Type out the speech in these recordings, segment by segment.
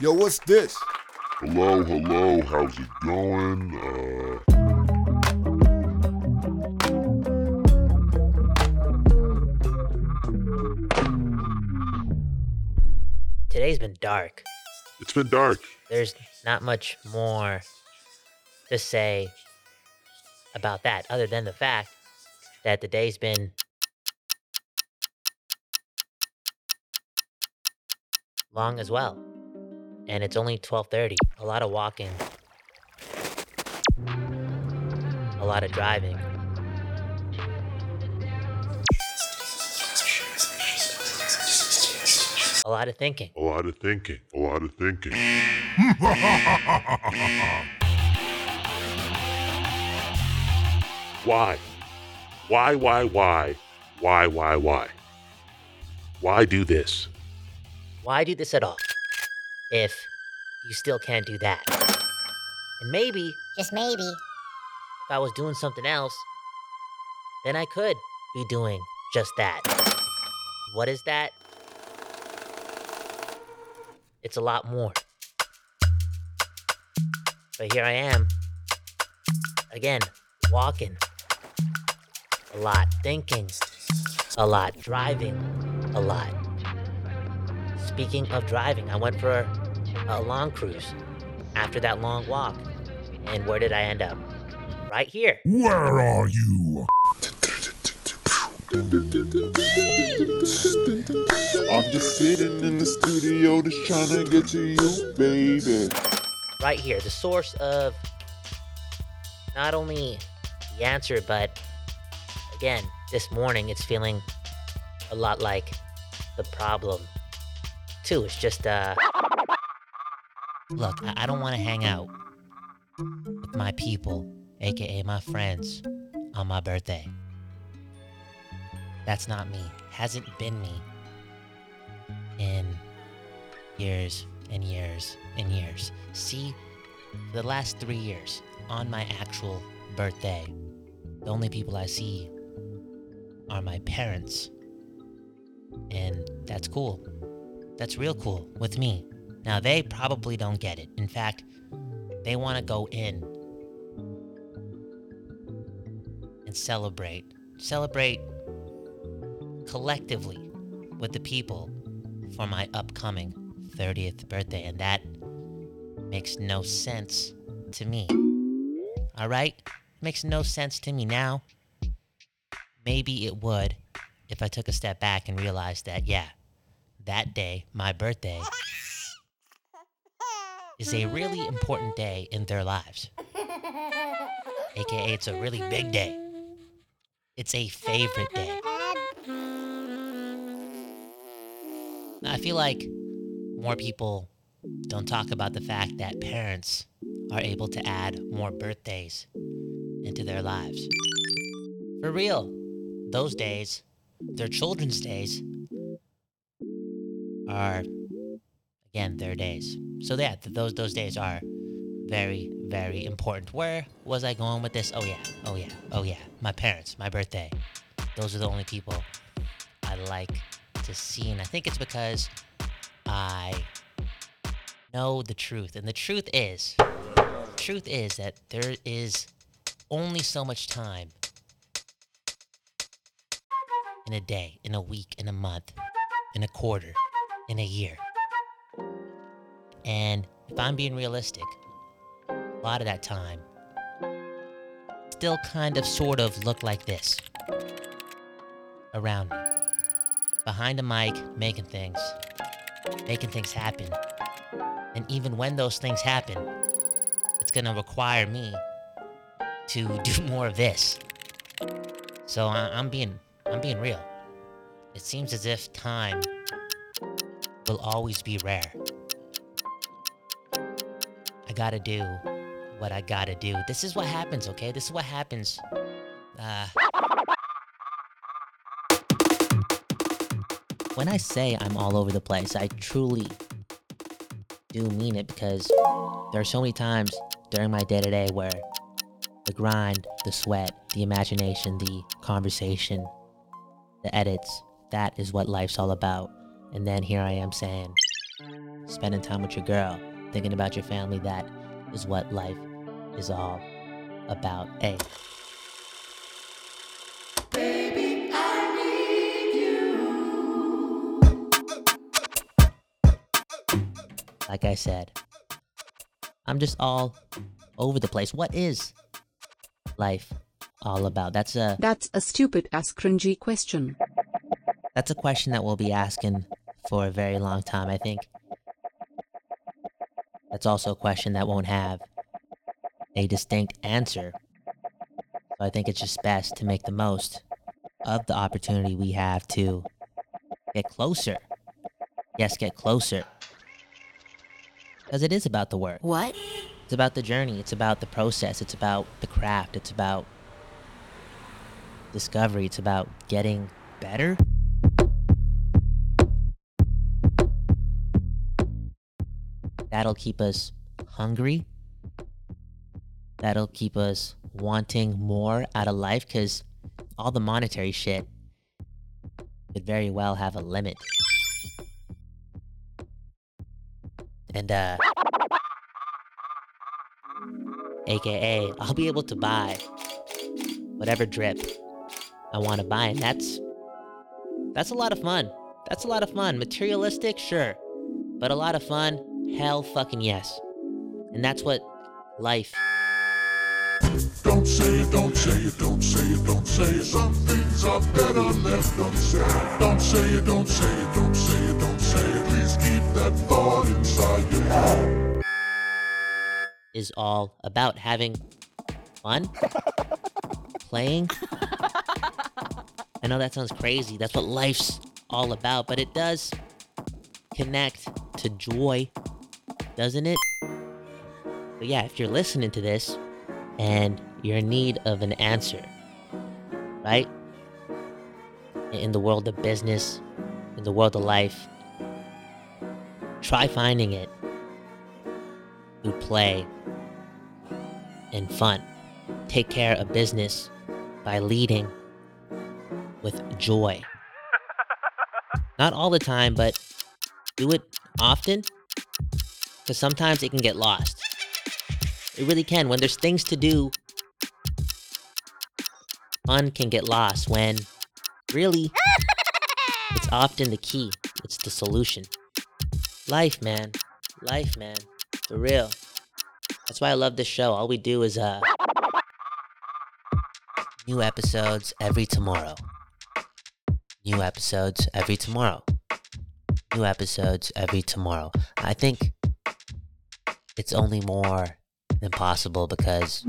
Yo, what's this? Hello, hello, how's it going? Uh, Today's been dark. it's been dark. There's not much more to say about that other than the fact that the day's been long as well. And it's only 12:30. A lot of walking. A lot of driving. A lot of thinking. A lot of thinking, a lot of thinking. why? Why, why, why? Why, why, why? Why do this? Why do this at all? If you still can't do that. And maybe Just maybe. if I was doing something else, then I could be doing just that. What is that? It's a lot more. But here I am, again, walking, a lot thinking, a lot driving, a lot. Speaking of driving, I went for a long cruise after that long walk. And where did I end up? Right here. Where are you? I'm just sitting in the studio just trying to get to you, baby. right here, the source of not only the answer, but again, this morning it's feeling a lot like the problem too. It's just, uh, look, I, I don't want to hang out with my people, aka my friends, on my birthday. That's not me. Hasn't been me in years and years and years. See, the last three years, on my actual birthday, the only people I see are my parents. And that's cool. That's real cool with me. Now, they probably don't get it. In fact, they want to go in and celebrate. Celebrate collectively with the people for my upcoming 30th birthday, and that makes no sense to me. All right? Makes no sense to me now. Maybe it would if I took a step back and realized that, yeah, that day, my birthday, is a really important day in their lives. AKA, it's a really big day. It's a favorite day. I feel like more people don't talk about the fact that parents are able to add more birthdays into their lives. For real, those days, their children's days, are again their days. So yeah, th- those those days are very very important. Where was I going with this? Oh yeah, oh yeah, oh yeah. My parents, my birthday. Those are the only people I like to see, and I think it's because I know the truth, and the truth is, truth is that there is only so much time in a day, in a week, in a month, in a quarter, in a year. And if I'm being realistic, a lot of that time still kind of sort of look like this around me. Behind a mic, making things, making things happen. And even when those things happen, it's gonna require me to do more of this. So I'm being, I'm being real. It seems as if time will always be rare. I gotta do what I gotta do. This is what happens, okay? This is what happens. Uh, when I say I'm all over the place, I truly do mean it because there are so many times during my day to day where the grind, the sweat, the imagination, the conversation, the edits, that is what life's all about. And then here I am saying, spending time with your girl, thinking about your family. That is what life is all about. Hey. Like I said, I'm just all over the place. What is life all about? That's a That's a stupid ass cringy question. that's a question that we'll be asking for a very long time, I think. That's also a question that won't have a distinct answer. So I think it's just best to make the most of the opportunity we have to get closer. Yes, get closer. Because it is about the work. What? It's about the journey. It's about the process. It's about the craft. It's about discovery. It's about getting better. That'll keep us hungry. That'll keep us wanting more out of life because all the monetary shit could very well have a limit. And, uh, aka I'll be able to buy whatever drip I want to buy and that's that's a lot of fun. That's a lot of fun. Materialistic, sure. But a lot of fun, hell fucking yes. And that's what life Don't say it, don't say it, don't say it, don't say it. Some things are better left unsaid. Don't say it, don't say it, don't say it, don't say it. Please keep that thought inside your head. is all about having fun, playing. I know that sounds crazy. That's what life's all about, but it does connect to joy, doesn't it? But yeah, if you're listening to this and you're in need of an answer, right? In the world of business, in the world of life, try finding it through play and fun. Take care of business by leading with joy. Not all the time, but do it often because sometimes it can get lost. It really can. When there's things to do, fun can get lost when really it's often the key, it's the solution. Life, man. Life, man. For real. That's why I love this show. All we do is uh new episodes every tomorrow. New episodes every tomorrow. New episodes every tomorrow. I think it's only more than possible because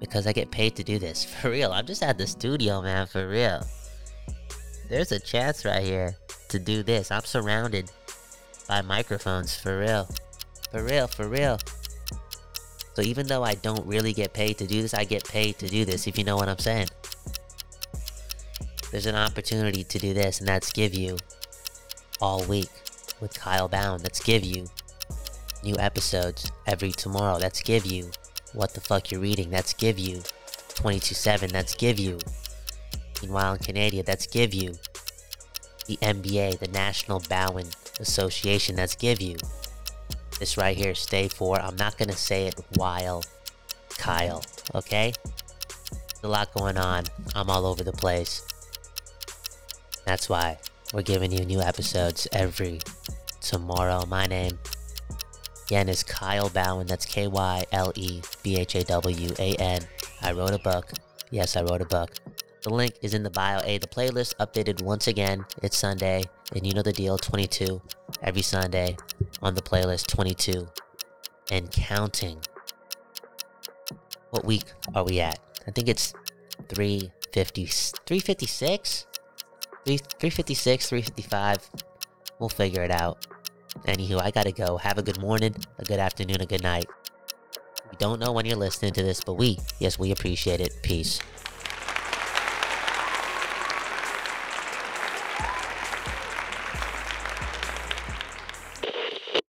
because I get paid to do this. For real. I'm just at the studio, man, for real. There's a chance right here to do this. I'm surrounded by microphones for real. For real, for real. So even though I don't really get paid to do this, I get paid to do this, if you know what I'm saying. There's an opportunity to do this, and that's give you all week with Kyle Bhawan. That's give you new episodes every tomorrow. That's give you what the fuck you're reading. That's give you 22-7. That's give you Meanwhile in Canada. That's give you the NBA, the National Bowing Association. That's give you this right here, stay for. I'm not gonna say it while Kyle, okay? There's a lot going on. I'm all over the place. That's why we're giving you new episodes every tomorrow. My name, again, is Kyle Bhawan. That's K Y L E B H A W A N. I wrote a book. Yes, I wrote a book. The link is in the bio. A the playlist updated once again. It's Sunday, and you know the deal. 22 every Sunday on the playlist. 22 and counting. What week are we at? I think it's 350, 356, 3, 356, 355. We'll figure it out. Anywho, I gotta go. Have a good morning, a good afternoon, a good night. We don't know when you're listening to this, but we, yes, we appreciate it. Peace.